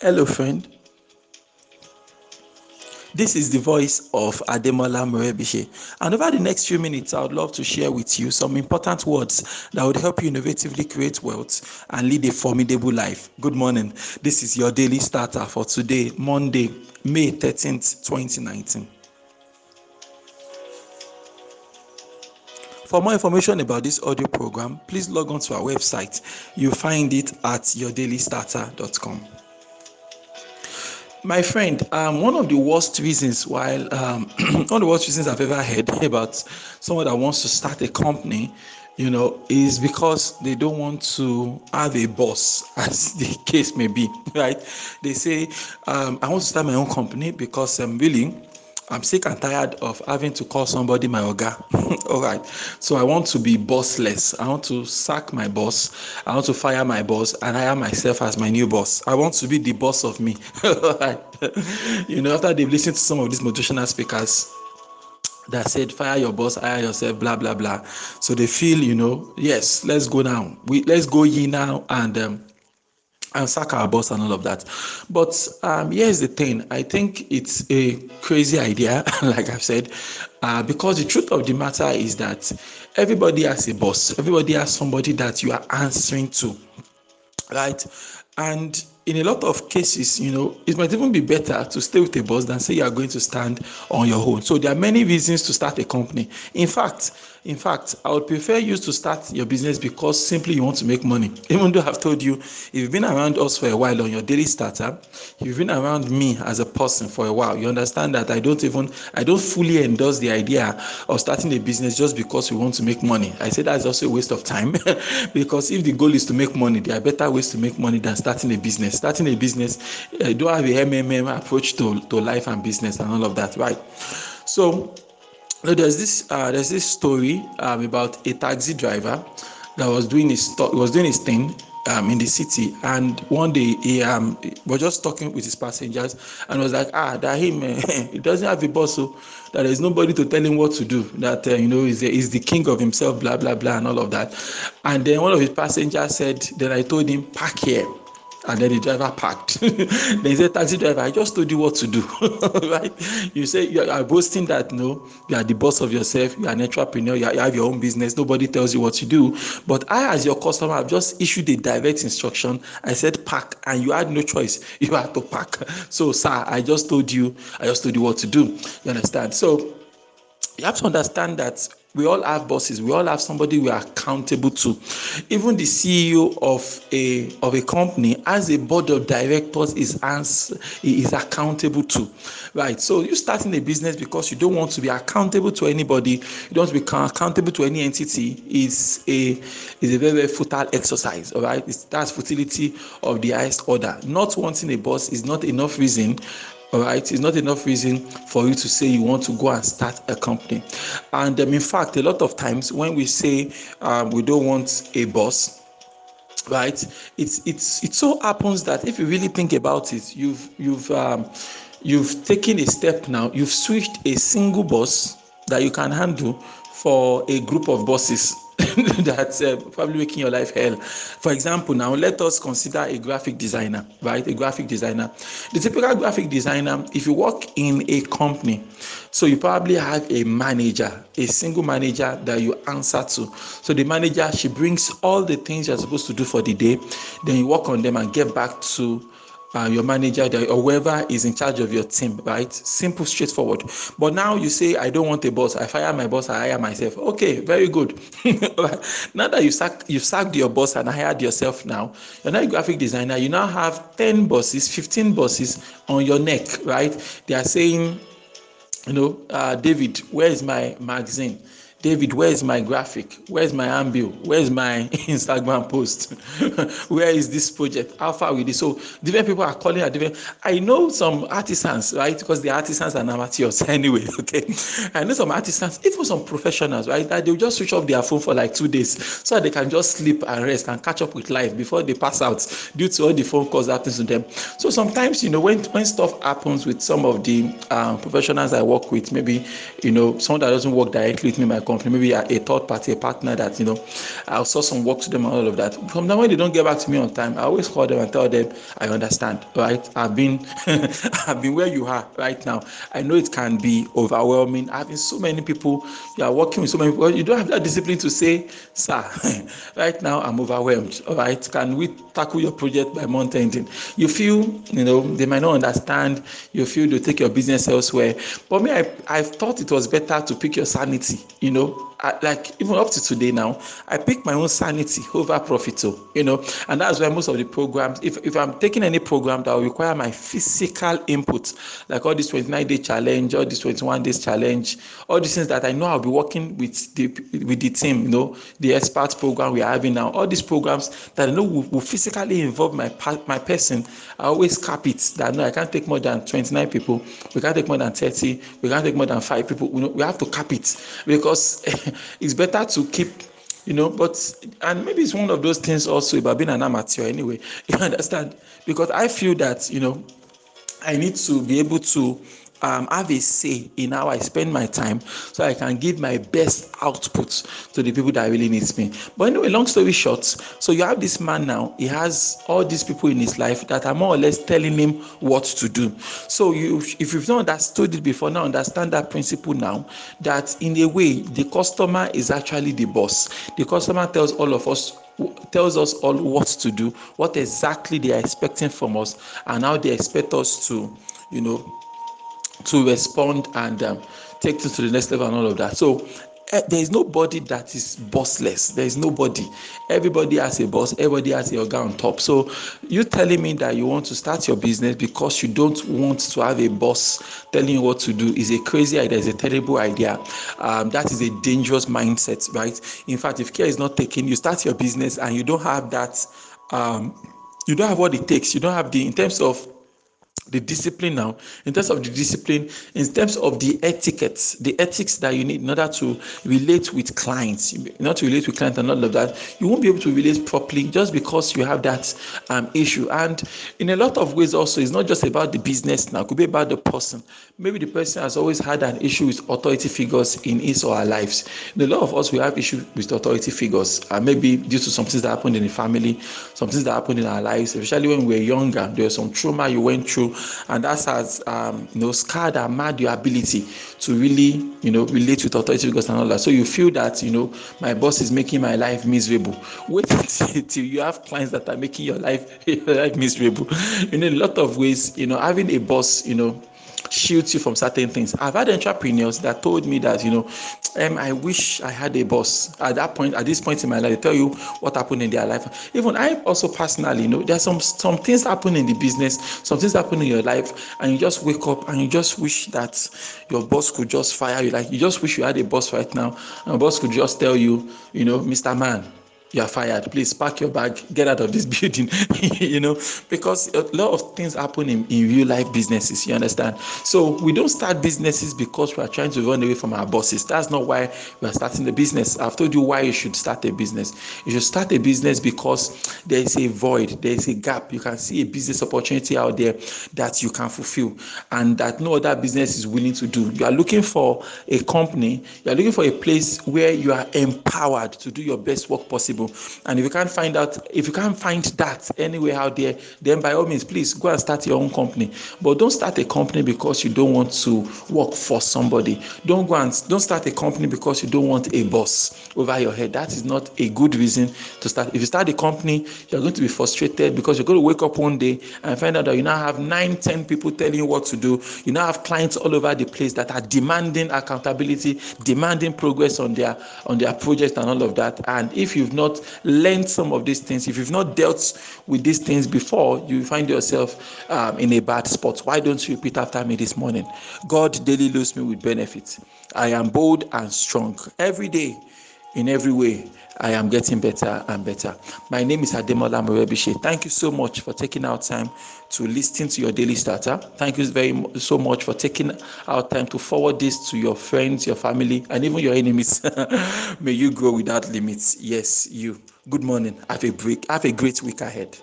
Hello, friend. This is the voice of Ademola Morebishe. And over the next few minutes, I would love to share with you some important words that would help you innovatively create wealth and lead a formidable life. Good morning. This is your daily starter for today, Monday, May 13th, 2019. For more information about this audio program, please log on to our website. You'll find it at yourdailystarter.com. My friend, um, one of the worst reasons, while um, one of the worst reasons I've ever heard about someone that wants to start a company, you know, is because they don't want to have a boss, as the case may be, right? They say, um, I want to start my own company because I'm willing I'm sick and tired of having to call somebody my oga. All right. So I want to be bossless. I want to sack my boss. I want to fire my boss and hire myself as my new boss. I want to be the boss of me. You know, after they've listened to some of these motivational speakers, that said fire your boss hire yourself blah blah blah so they feel you know yes let's go now we let's go ye now and um, and sack our boss and all of that. But um, here's the thing I think it's a crazy idea, like I've said, uh, because the truth of the matter is that everybody has a boss, everybody has somebody that you are answering to, right? And in a lot of cases, you know, it might even be better to stay with a boss than say you are going to stand on your own. So there are many reasons to start a company. In fact, in fact, I would prefer you to start your business because simply you want to make money. Even though I've told you, if you've been around us for a while on your daily starter, you've been around me as a person for a while, you understand that I don't even, I don't fully endorse the idea of starting a business just because we want to make money. I say that's also a waste of time because if the goal is to make money, there are better ways to make money than starting a business. Starting a business, uh, don't have a MMM approach to, to life and business and all of that, right? So, there's this uh, there's this story um, about a taxi driver that was doing his was doing his thing um, in the city, and one day he um, was just talking with his passengers and was like, ah, that him he doesn't have a boss, so that there's nobody to tell him what to do. That uh, you know is is the king of himself, blah blah blah, and all of that. And then one of his passengers said, then I told him, park here and then the driver parked. then he said, Taxi driver, I just told you what to do. right? You say you are boasting that no, you are the boss of yourself, you are an entrepreneur, you, are, you have your own business, nobody tells you what to do. But I, as your customer, have just issued a direct instruction. I said park, and you had no choice. You had to park. So, sir, I just told you, I just told you what to do. You understand? So you have to understand that we all have bosses. We all have somebody we are accountable to. Even the ceo of a of a company as a board of directors is ans is accountable to. Right so you starting a business because you don't want to be accountable to anybody you don't want to be accountable to any entity is a is a very very futile exercise all right? It's, that's futility of the highest order. Not wanting a boss is not enough reason all right? It's not enough reason for you to say you want to go and start a company. And um, in fact a lot of times when we say um, we don't want a boss right it's it's it so happens that if you really think about it you've you've um, you've taken a step now. You've switched a single boss that you can handle for a group of bosses that's uh, probably making your life hell. For example, now let us consider a graphic designer, right? A graphic designer. The typical graphic designer, if you work in a company, so you probably have a manager, a single manager that you answer to. So the manager, she brings all the things you're supposed to do for the day, then you work on them and get back to uh, your manager or whoever is in charge of your team, right? Simple, straightforward. But now you say, I don't want a boss. I fire my boss. I hire myself. Okay, very good. now that you sack, you've sacked your boss and hired yourself now, you're not a graphic designer. You now have 10 bosses, 15 bosses on your neck, right? They are saying, you know, uh, David, where is my magazine? David, where is my graphic? Where's my ambil? Where's my Instagram post? where is this project? How far with this? So different people are calling at different. I know some artisans, right? Because the artisans are amateurs anyway. Okay, I know some artisans, even some professionals, right? That they'll just switch off their phone for like two days so that they can just sleep and rest and catch up with life before they pass out due to all the phone calls happening to them. So sometimes, you know, when when stuff happens with some of the um, professionals I work with, maybe you know someone that doesn't work directly with me, my company, maybe a, a third party, a partner that you know, I'll source some work to them and all of that. From then when they don't get back to me on time, I always call them and tell them I understand. Right? I've been I've been where you are right now. I know it can be overwhelming. Having so many people, you are working with so many people, you don't have that discipline to say, sir, right now I'm overwhelmed. All right, can we tackle your project by month ending? You feel, you know, they might not understand. You feel to take your business elsewhere. But me, I, I thought it was better to pick your sanity, you know, I, like even up to today now, I pick my own sanity over profit. So, you know, and that's why most of the programs, if, if I'm taking any program that will require my physical input, like all this 29 day challenge, all this 21 days challenge, all these things that I know I'll be working with the with the team, you know, the expert program we are having now, all these programs that I know will, will physically involve my my person, I always cap it that no, I can't take more than 29 people, we can't take more than 30, we can't take more than five people. You know, we have to cap it because it's better to keep you know but and maybe it's one of those things also about being an amateur anyway you understand? Because i feel that you know i need to be able to um, have a say in how I spend my time so I can give my best output to the people that really needs me. But anyway, long story short, so you have this man now, he has all these people in his life that are more or less telling him what to do. So you if you've not understood it before, now understand that principle now that in a way the customer is actually the boss. The customer tells all of us tells us all what to do, what exactly they are expecting from us, and how they expect us to, you know, to respond and um, take things to the next level and all of that. So uh, there is nobody that is bossless. There is nobody. Everybody has a boss. Everybody has a guy on top. So you telling me that you want to start your business because you don't want to have a boss telling you what to do is a crazy idea. It's a terrible idea. Um, that is a dangerous mindset, right? In fact, if care is not taken, you start your business and you don't have that. Um, you don't have what it takes. You don't have the in terms of the discipline now in terms of the discipline in terms of the etiquette the ethics that you need in order to relate with clients not to relate with clients and all of that you won't be able to relate properly just because you have that um, issue. And in a lot of ways also it's not just about the business now it could be about the person. Maybe the person has always had an issue with authority figures in his or her lives. A lot of us we have issues with authority figures uh, maybe due to some things that happened in the family some things that happened in our lives especially when we were younger there was some trauma you went through and that has um, you know scarred and marred your ability to really you know relate with authority figures and all that. So you feel that you know my boss is making my life miserable. Wait till you have clients that are making your life your life miserable. In a lot of ways, you know having a boss, you know shields you from certain things. I've had entrepreneurs that told me that, you know, um, I wish I had a boss at that point, at this point in my life, they tell you what happened in their life. Even I also personally, you know, there's some some things happen in the business, some things happen in your life, and you just wake up and you just wish that your boss could just fire you. Like you just wish you had a boss right now, and a boss could just tell you, you know, Mr. Man, you are fired. Please pack your bag get out of this building you know because a lot of things happen in, in real life businesses you understand? So we don't start businesses because we are trying to run away from our bosses. That's not why we are starting the business. I've told you why you should start a business. You should start a business because there is a void there is a gap. You can see a business opportunity out there that you can fulfill and that no other business is willing to do. You are looking for a company you are looking for a place where you are empowered to do your best work possible and if you can't find out, if you can't find that anywhere out there, then by all means, please go and start your own company. But don't start a company because you don't want to work for somebody. Don't go and don't start a company because you don't want a boss over your head. That is not a good reason to start. If you start a company, you're going to be frustrated because you're going to wake up one day and find out that you now have nine, ten people telling you what to do. You now have clients all over the place that are demanding accountability, demanding progress on their on their project and all of that. And if you've not not learned some of these things, if you've not dealt with these things before, you find yourself um, in a bad spot. Why don't you repeat after me this morning? God daily loads me with benefits. I am bold and strong every day, in every way. I am getting better and better. My name is Ademola Morebishe. Thank you so much for taking our time to listen to your daily starter. Thank you very so much for taking our time to forward this to your friends, your family, and even your enemies. May you grow without limits. Yes, you. Good morning. Have a break. Have a great week ahead.